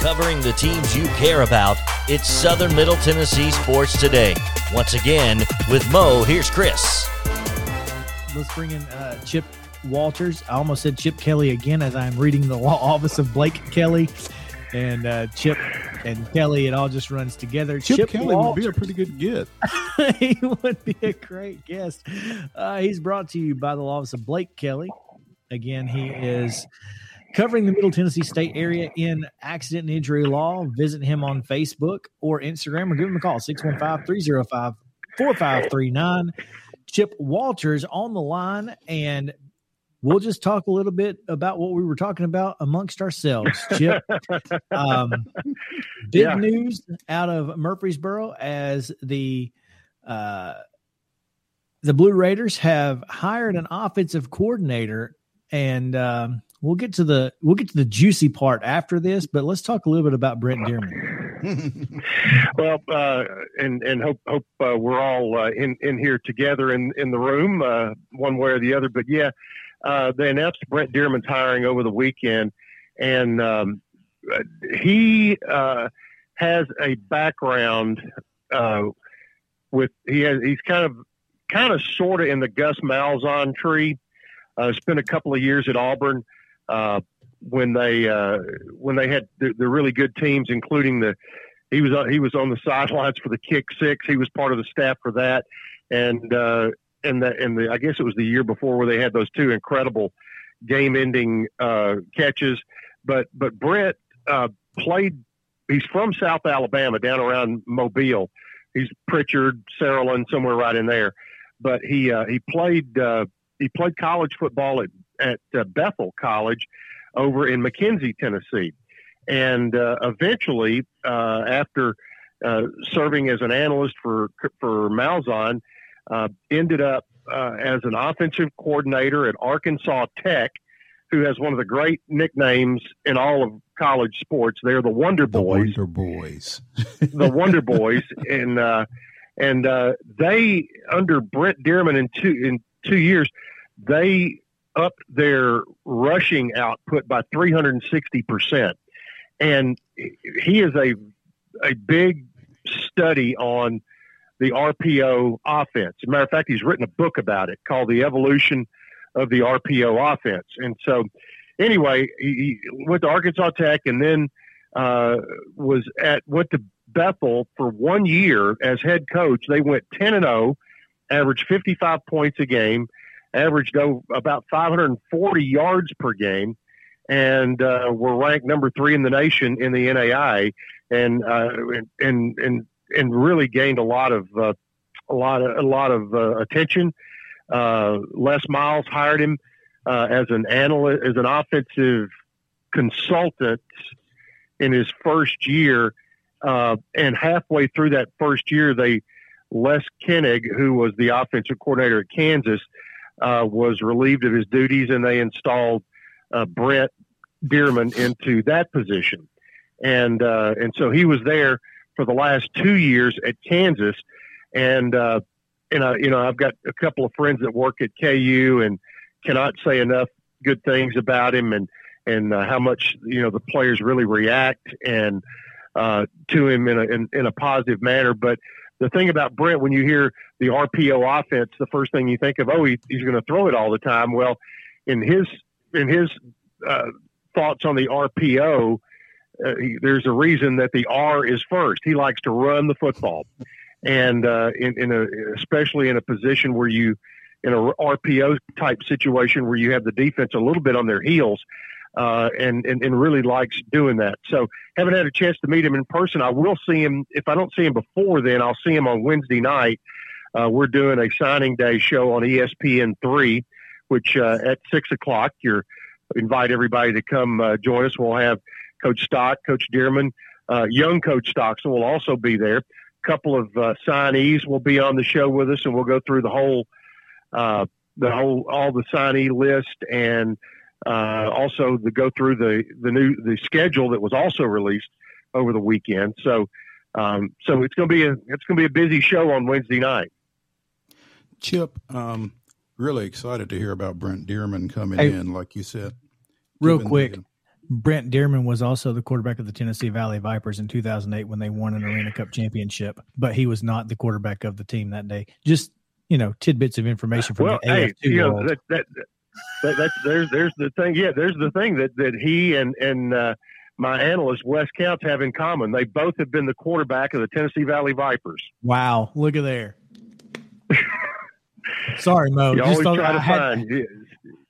Covering the teams you care about, it's Southern Middle Tennessee Sports Today. Once again, with Mo, here's Chris. Let's bring in uh, Chip Walters. I almost said Chip Kelly again as I'm reading the law office of Blake Kelly. And uh, Chip and Kelly, it all just runs together. Chip, Chip Kelly Walters. would be a pretty good get. he would be a great guest. Uh, he's brought to you by the law office of Blake Kelly. Again, he is covering the Middle Tennessee State area in accident and injury law. Visit him on Facebook or Instagram or give him a call 615 305 4539. Chip Walters on the line, and we'll just talk a little bit about what we were talking about amongst ourselves. Chip, um, big Yeah. news out of Murfreesboro as the uh, the Blue Raiders have hired an offensive coordinator, and um, we'll get to the we'll get to the juicy part after this. But let's talk a little bit about Brent Dearman. well, uh, and and hope hope uh, we're all uh, in in here together in in the room, uh, one way or the other. But yeah, uh, they announced Brent Dearman's hiring over the weekend, and um, he uh, has a background with he has he's kind of kind of sort of in the Gus Malzahn tree. Uh, spent a couple of years at Auburn. Uh, when they uh, when they had the, the really good teams, including the he was on, he was on the sidelines for the kick six. He was part of the staff for that, and uh, and the and the I guess it was the year before where they had those two incredible game-ending uh, catches. But but Brett uh, played. He's from South Alabama, down around Mobile. He's Prichard, Saraland, somewhere right in there. But he uh, he played uh, he played college football at at uh, Bethel College over in McKenzie, Tennessee. And uh, eventually, uh, after uh, serving as an analyst for for Malzahn, uh, ended up uh, as an offensive coordinator at Arkansas Tech, who has one of the great nicknames in all of college sports. They're the Wonder Boys. The Wonder Boys. the Wonder Boys, and uh, and uh, they under Brent Dearman in two in two years, they upped their rushing output by three hundred and he is a a big study on the RPO offense. As a matter of fact, he's written a book about it called "The Evolution of the RPO Offense," and so anyway, he, went to Arkansas Tech and then uh, was at went to Bethel for one year as head coach. They went ten and zero, averaged fifty five points a game, averaged about five hundred and forty yards per game, and uh, were ranked number three in the nation in the NAI, and uh, and and and really gained a lot of uh, a lot of a lot of uh, attention. Uh, Les Miles hired him uh, as an analyst, as an offensive consultant in his first year. And halfway through that first year, they Les Koenning, who was the offensive coordinator at Kansas, uh, was relieved of his duties, and they installed uh, Brett Dearman into that position, and uh, and so he was there for the last two years at Kansas, and uh, and I, you know I've got a couple of friends that work at KU and cannot say enough good things about him and and uh, how much you know the players really react and uh, to him in a in, in a positive manner. But the thing about Brent, when you hear the RPO offense, the first thing you think of, oh, he, he's going to throw it all the time. Well, in his in his uh, thoughts on the RPO, uh, he, there's a reason that the R is first. He likes to run the football, and uh, in, in a, especially in a position where you in a RPO type situation where you have the defense a little bit on their heels. Uh, and, and, and really likes doing that. So haven't had a chance to meet him in person. I will see him if I don't see him before then. I'll see him on Wednesday night. Uh, we're doing a signing day show on ESPN three, which uh, at six o'clock. You're invite everybody to come uh, join us. We'll have Coach Stock, Coach Dearman, uh, young Coach Stockstill will also be there. A couple of uh, signees will be on the show with us, and we'll go through the whole, uh, the whole, all the signee list, and uh, also the go through the the new the schedule that was also released over the weekend. So, um, so it's going to be a it's going to be a busy show on Wednesday night. Chip, um, really excited to hear about Brent Dearman coming hey, in, like you said. Real quick, the, Brent Dearman was also the quarterback of the Tennessee Valley Vipers in 2008 when they won an Arena Cup championship, but he was not the quarterback of the team that day. Just you know, tidbits of information from well, the hey, you know, that, that, that, that's there's there's the thing. Yeah, there's the thing that that he and and uh, my analyst Wes Counts have in common. They both have been the quarterback of the Tennessee Valley Vipers. Wow, look at there. Sorry, Mo. You always try to had, find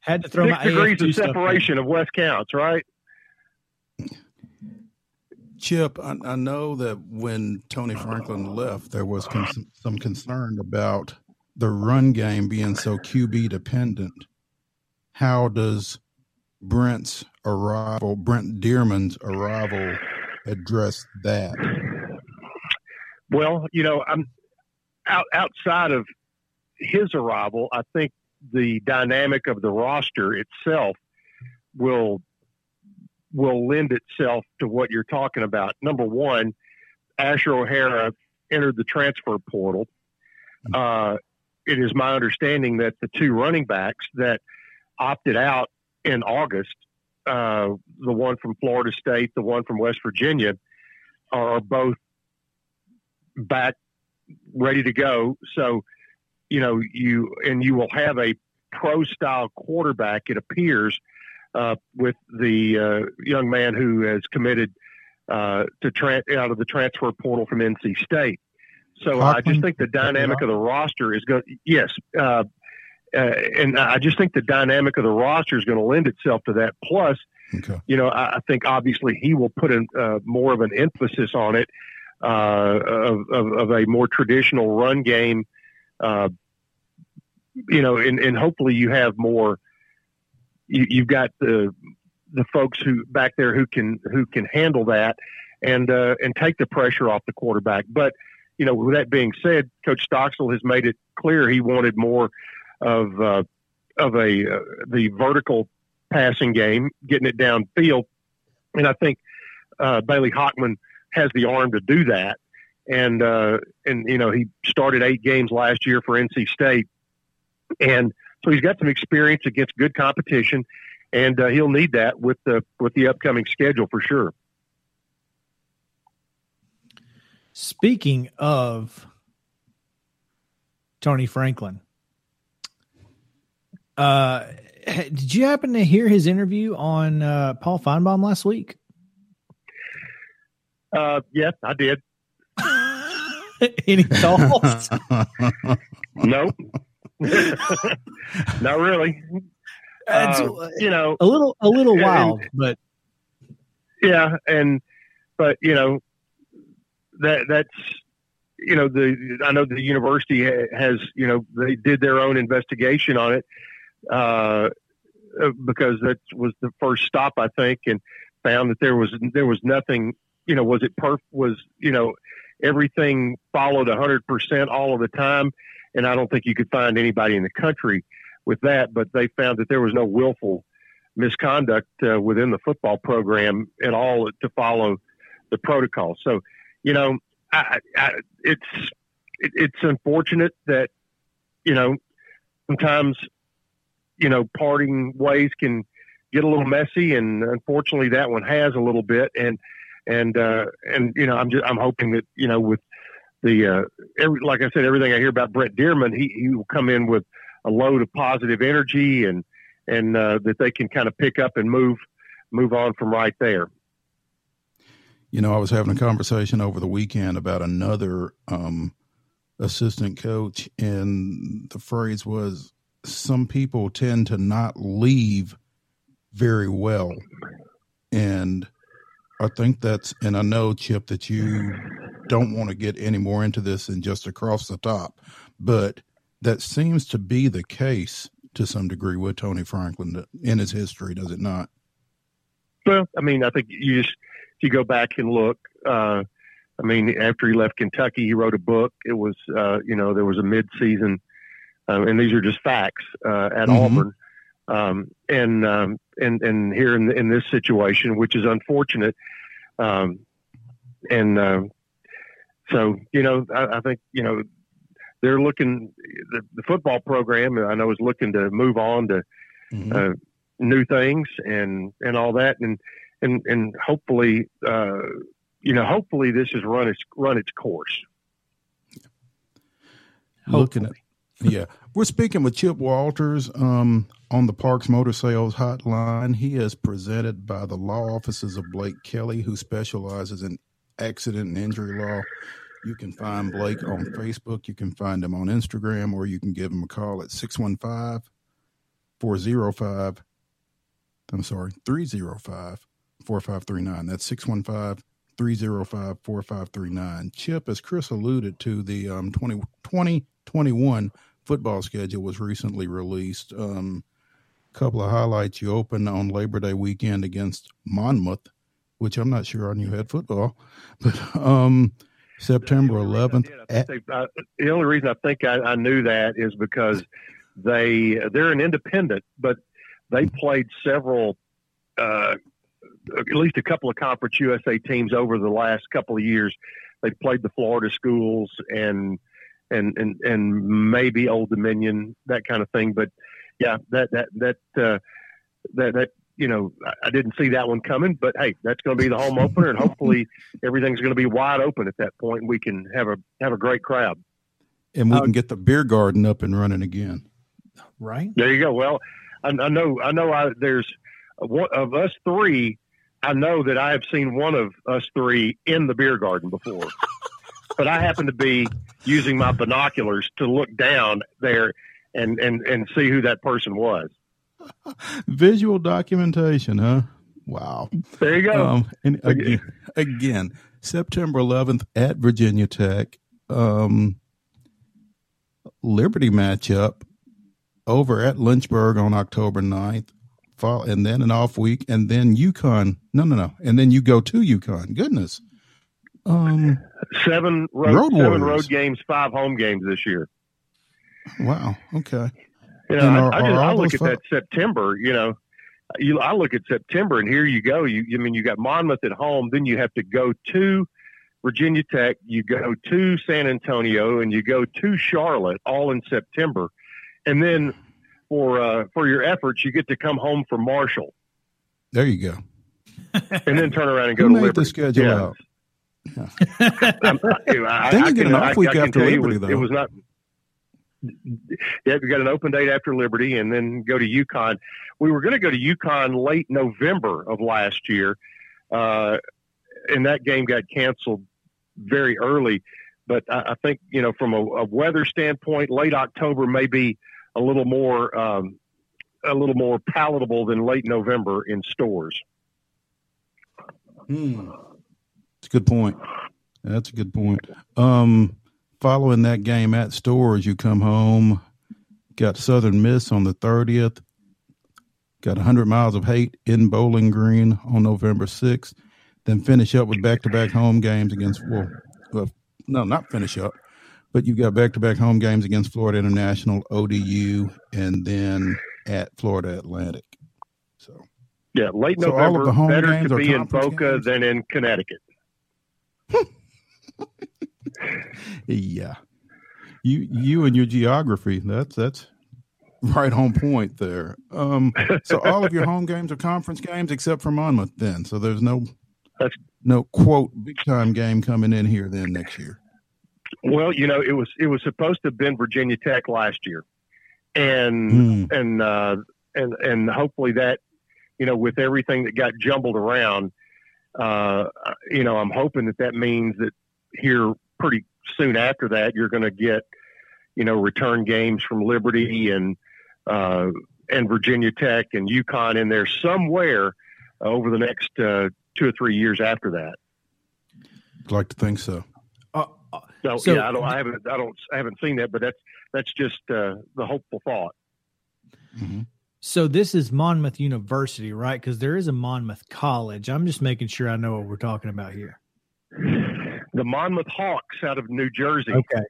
had to throw six my degrees of separation of Wes Counts, right? Chip, I, I, know that when Tony Franklin left, there was con- some concern about the run game being so QB dependent. How does Brent's arrival, Brent Dearman's arrival, address that? Well, you know, I'm out, outside of his arrival. I think the dynamic of the roster itself will will lend itself to what you're talking about. Number one, Asher O'Hara entered the transfer portal. Uh, it is my understanding that the two running backs that opted out in August, uh, the one from Florida State, the one from West Virginia, are both back ready to go. So, you know, you and you will have a pro style quarterback, it appears, uh, with the uh, young man who has committed uh, to tra- out of the transfer portal from NC State. So I just think the dynamic of the roster is going. Yes, uh, uh, and I just think the dynamic of the roster is going to lend itself to that. Plus, okay. you know, I, I, think obviously he will put in uh, more of an emphasis on it of, of, of, a more traditional run game. you know, and, and hopefully you have more you, you've got the the folks who back there who can who can handle that and uh, and take the pressure off the quarterback. But you know, with that being said, Coach Stockstill has made it clear he wanted more of uh, of a uh, the vertical passing game, getting it downfield, and I think uh, Bailey Hockman has the arm to do that. And uh, and you know, he started eight games last year for NC State, and so he's got some experience against good competition, and uh, he'll need that with the with the upcoming schedule for sure. Speaking of Tony Franklin, uh, did you happen to hear his interview on uh, Paul Finebaum last week? Uh, yes, I did. Any thoughts? no. Not really. Uh, you know, a little, a little wild, and, but yeah, and but you know that that's you know the I know the university has you know they did their own investigation on it uh, because that was the first stop I think and found that there was there was nothing you know was it perf was you know everything followed a hundred percent all of the time and I don't think you could find anybody in the country with that. But they found that there was no willful misconduct uh, within the football program at all to follow the protocol. So, you know, I, I, it's it, it's unfortunate that you know sometimes you know parting ways can get a little messy, and unfortunately that one has a little bit. And and uh, and you know I'm just I'm hoping that you know with the uh, every, like I said everything I hear about Brett Dearman, he he will come in with a load of positive energy and and uh, that they can kind of pick up and move move on from right there. You know, I was having a conversation over the weekend about another um, assistant coach, and the phrase was some people tend to not leave very well. And I think that's, and I know, Chip, that you don't want to get any more into this than just across the top, but that seems to be the case to some degree with Tony Franklin in his history, does it not? Well, I mean, I think you just, if you go back and look, uh, I mean, after he left Kentucky, he wrote a book. It was, uh, you know, there was a mid-season, uh, and these are just facts uh, at mm-hmm. Auburn, um, and um, and and here in in this situation, which is unfortunate, um, and uh, so you know, I, I, think you know they're looking the, the, football program. I know is looking to move on to mm-hmm. uh, new things and and all that, and and and hopefully uh, you know, hopefully this has run its run its course. Looking at yeah, we're speaking with Chip Walters um, on the Parks Motor Sales Hotline. He is presented by the law offices of Blake Kelly, who specializes in accident and injury law. You can find Blake on Facebook. You can find him on Instagram, or you can give him a call at 615 405. I'm sorry, 305 4539. That's 615 305 4539. Chip, as Chris alluded to, the um, 20, 2021 football schedule was recently released. A um, couple of highlights you opened on Labor Day weekend against Monmouth, which I'm not sure I knew had football, but um, September 11th. At- they, uh, the only reason I think I, I knew that is because they they're an independent, but they played several uh, at least a couple of Conference USA teams over the last couple of years. They've played the Florida schools and and and and maybe Old Dominion, that kind of thing. But yeah, that that that uh, that that you know, I didn't see that one coming. But hey, that's going to be the home opener, and hopefully everything's going to be wide open at that point. And we can have a have a great crowd, and we uh, can get the beer garden up and running again. Right there, you go. Well, I, I know I know I, there's one of us three I know that I have seen one of us three in the beer garden before, but I happen to be using my binoculars to look down there and, and, and see who that person was. Visual documentation, huh? Wow. There you go. Um, and again, again, September 11th at Virginia Tech, um, Liberty matchup over at Lynchburg on October 9th fall, and then an off week, and then UConn. No, no, no, and then you go to UConn. Goodness. Um, seven road, road seven road games, five home games this year. Wow. Okay. You know, are, I, I, just, I look at five? that September. You know, you I look at September, and here you go. You, I mean, you got Monmouth at home, then you have to go to Virginia Tech, you go to San Antonio, and you go to Charlotte, all in September, and then for uh, for your efforts, you get to come home from Marshall. There you go. and then turn around and go Who to Liberty. the schedule yeah. out? Yeah. I, then you get an off week after Liberty, it was, though. It was not. Yeah, we got an open date after Liberty, and then go to UConn. We were going to go to UConn late November of last year, uh, and that game got canceled very early. But I, I think you know, from a, a weather standpoint, late October may be a little more um, a little more palatable than late November in Storrs. Hmm. That's a good point. That's a good point. Um, following that game at Storrs, you come home, got Southern Miss on the 30th, got 100 miles of hate in Bowling Green on November 6th, then finish up with back to back home games against, well, well, no, not finish up, but you've got back to back home games against Florida International, ODU, and then at Florida Atlantic. So Yeah, late So all of November. the home better games to be in Boca games? than in Connecticut. yeah, you you and your geography that's that's right on point there. Um, so all of your home games are conference games except for Monmouth. Then so there's no That's- no quote big time game coming in here then next year. Well, you know, it was it was supposed to have been Virginia Tech last year, and Hmm. and uh, and and hopefully that, you know, with everything that got jumbled around, uh, you know, I'm hoping that that means that here pretty soon after that you're going to get, you know, return games from Liberty and uh, and Virginia Tech and UConn in there somewhere over the next uh, two or three years after that. I'd like to think so. So, So- yeah, I don't, I haven't, I don't, I haven't seen that, but that's that's just uh, the hopeful thought. Mhm. so this is Monmouth University, right? Because there is a Monmouth College. I'm just making sure I know what we're talking about here. The Monmouth Hawks out of New Jersey. Okay.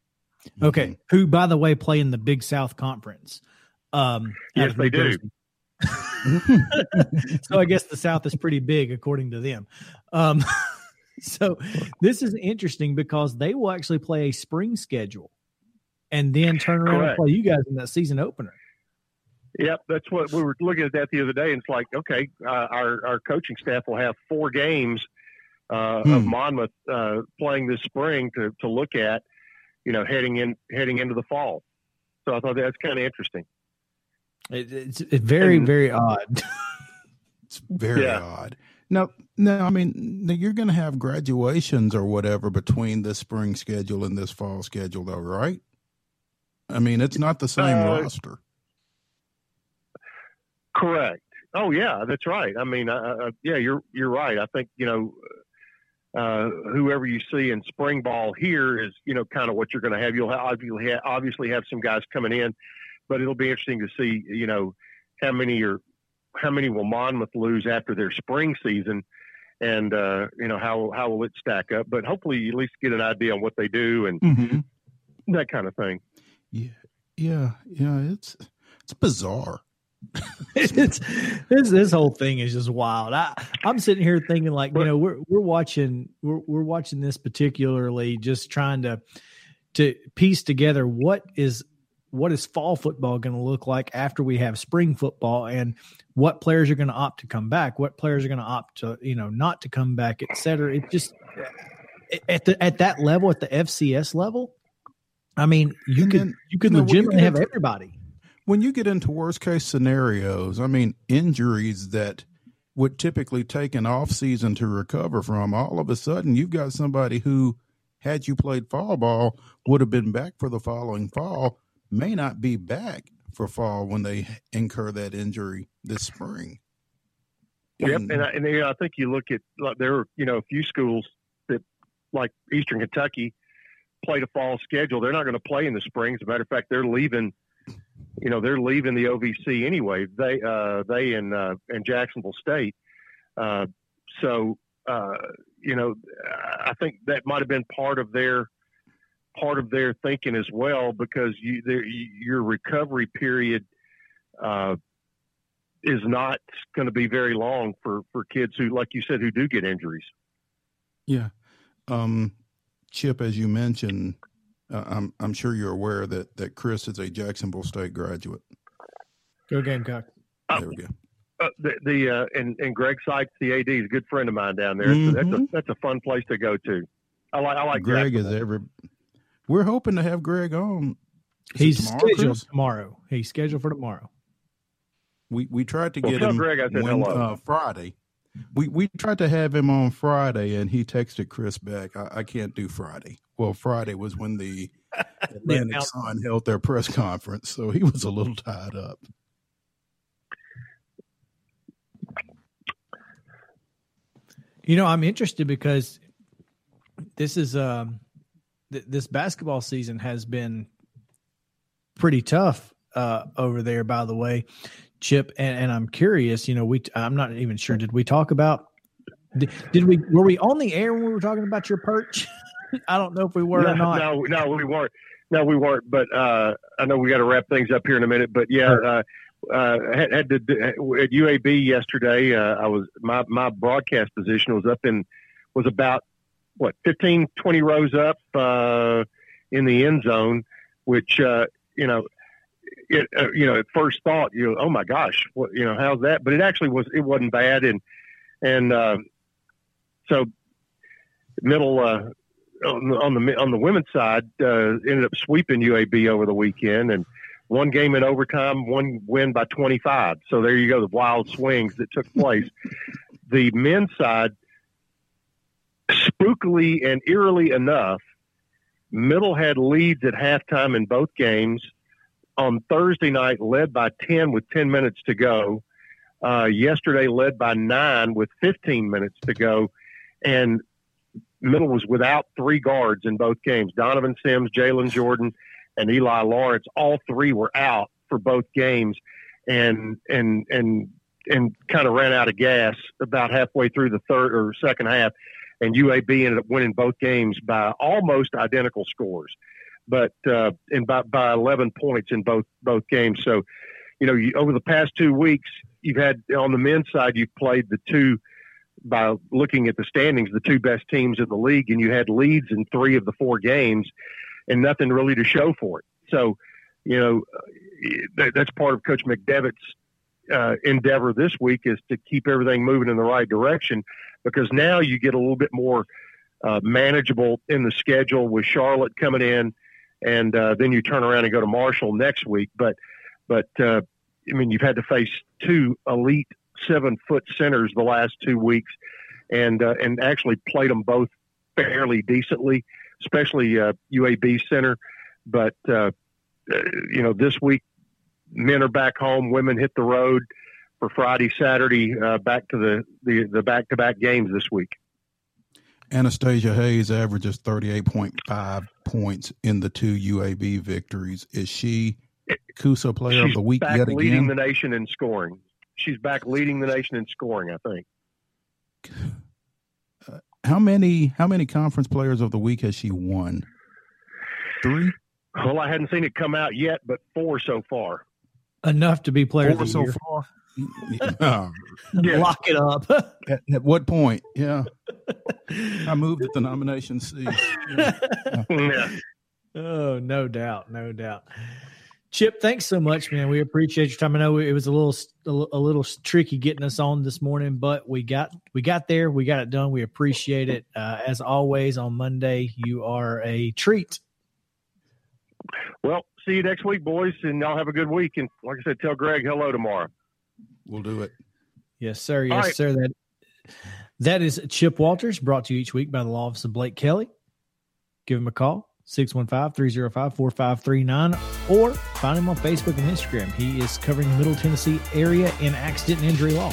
Okay. Who, by the way, play in the Big South Conference. Um, out Yes, they New do. So I guess the South is pretty big according to them. Um, so this is interesting because they will actually play a spring schedule and then turn around Correct. and play you guys in that season opener. Yep, that's what we were looking at that the other day. And it's like, okay, uh, our our coaching staff will have four games uh, of Hmm. Monmouth uh, playing this spring to to look at, you know, heading in heading into the fall. So I thought that's kind of interesting. It, it's, it's very, And- very odd. It's very Yeah. odd. No, no, I mean you're going to have graduations or whatever between this spring schedule and this fall schedule, though, right? I mean, it's not the same Uh, roster. Correct. Oh yeah, that's right. I mean, uh, yeah, you're you're right. I think you know, uh, whoever you see in spring ball here is you know kind of what you're going to have. You'll have, obviously have, obviously have some guys coming in, but it'll be interesting to see you know how many are how many will Monmouth lose after their spring season, and uh, you know how how will it stack up. But hopefully, you at least get an idea on what they do and Mm-hmm. that kind of thing. Yeah, yeah, yeah. It's it's bizarre. it's this this whole thing is just wild. I I'm sitting here thinking like you know we're we're watching we're we're watching this particularly just trying to to piece together what is what is fall football going to look like after we have spring football and what players are going to opt to come back what players are going to opt to you know not to come back et cetera. It just eh, at the at that level at the fcs level i mean you And could then, you could you know, when you legitimately have into- everybody. when you get into worst case scenarios, I mean, injuries that would typically take an off season to recover from, all of a sudden you've got somebody who, had you played fall ball, would have been back for the following fall, may not be back for fall when they incur that injury this spring. Yep, and I, and I think you look at like, there are you know a few schools that like Eastern Kentucky played a fall schedule. They're not going to play in the spring. As a matter of fact, they're leaving. You know, they're leaving the OVC anyway. They uh, they and uh, and Jacksonville State. Uh, so uh, you know, I think that might have been part of their part of their thinking as well because you your recovery period. Uh, is not going to be very long for for kids who, like you said, who do get injuries. Yeah. Um, Chip, as you mentioned, uh, I'm I'm sure you're aware that that Chris is a Jacksonville State graduate. go gamecock Oh. There we go. Uh, the the uh, and and Greg Seitz, the AD, is a good friend of mine down there. So that's a Mhm. that's a fun place to go to. I like I like Greg is Jacksonville. every. We're hoping to have Greg on. Is He's tomorrow, scheduled Chris? tomorrow. He's scheduled for tomorrow. We we tried to Well, get him Greg when, uh, Friday. We we tried to have him on Friday, and he texted Chris back. I, I can't do Friday. Well, Friday was when the Atlantic Sun held their press conference, so he was a little tied up. You know, I'm interested because this is um th- this basketball season has been pretty tough uh over there by the way chip and, and i'm curious you know we i'm not even sure did we talk about did, did we were we on the air when we were talking about your perch i don't know if we were no, or not no, no, we weren't. No, we weren't. But uh, I know we got to wrap things up here in a minute. But yeah, uh, uh, had, had to at UAB yesterday. Uh, I was my my broadcast position was up in was about what 15, 20 rows up uh, in the end zone, which uh, you know. It, uh, you know, at first thought, you know, oh my gosh, what, you know, how's that? But it actually was, it wasn't bad. And, and, uh, so middle, uh, on the, on the, on the women's side, uh, ended up sweeping UAB over the weekend and, one game in overtime, one win by 25. So there you go, the wild swings that took place. the men's side, spookily and eerily enough, Middle had leads at halftime in both games. On Thursday night, led by 10 with 10 minutes to go. Uh, yesterday, led by nine with 15 minutes to go. And Middle was without three guards in both games Donovan Sims, Jalen Jordan, and Eli Lawrence. All three were out for both games, and and and and kind of ran out of gas about halfway through the third or second half, and UAB ended up winning both games by almost identical scores, but uh, and by by 11 points in both both games. So, you know, you, over the past two weeks, you've had on the men's side, you've played the two. By looking at the standings, the two best teams in the league, and you had leads in three of the four games, and nothing really to show for it. So, you know, that, that's part of Coach McDevitt's uh, endeavor this week is to keep everything moving in the right direction because now you get a little bit more uh, manageable in the schedule with Charlotte coming in, and uh, then you turn around and go to Marshall next week. But, but uh, I mean, you've had to face two elite seven foot centers the last two weeks, and uh, and actually played them both fairly decently especially uh, UAB Center. But uh, you know, this week men are back home, women hit the road for Friday, Saturday, uh, back to the the the back to back games this week. Anastasia Hayes averages 38.5 points in the two UAB victories. Is she CUSA player She's of the week back yet leading the nation in scoring. She's back leading the nation in scoring, I think. how many how many conference players of the week has she won? Three? Well, I hadn't seen it come out yet, but four so far. Enough to be player Four of the week so year. far. Yeah. Yeah. Lock it up. at, at what point? Yeah. I moved that the nomination cease. Yeah. Yeah. Oh, no doubt, no doubt. Chip, thanks so much, man. We appreciate your time. I know it was a little a little tricky getting us on this morning, but we got we got there. We got it done. We appreciate it. Uh, as always, on Monday, you are a treat. Well, see you next week, boys, and y'all have a good week. And like I said, tell Greg hello tomorrow. We'll do it. Yes, sir. Yes, right. sir. That that is Chip Walters, brought to you each week by the law office of Blake Kelly. Give him a call, 615-305-4539, or find him on Facebook and Instagram. He is covering the Middle Tennessee area in accident and injury law.